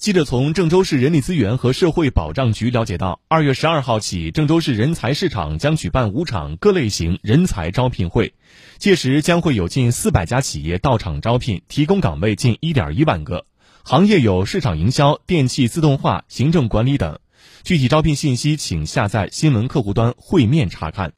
记者从郑州市人力资源和社会保障局了解到二月十二号起郑州市人才市场将举办五场各类型人才招聘会届时将会有近四百家企业到场招聘提供岗位近一点一万个行业有市场营销电气自动化行政管理等。具体招聘信息请下载新闻客户端会面查看。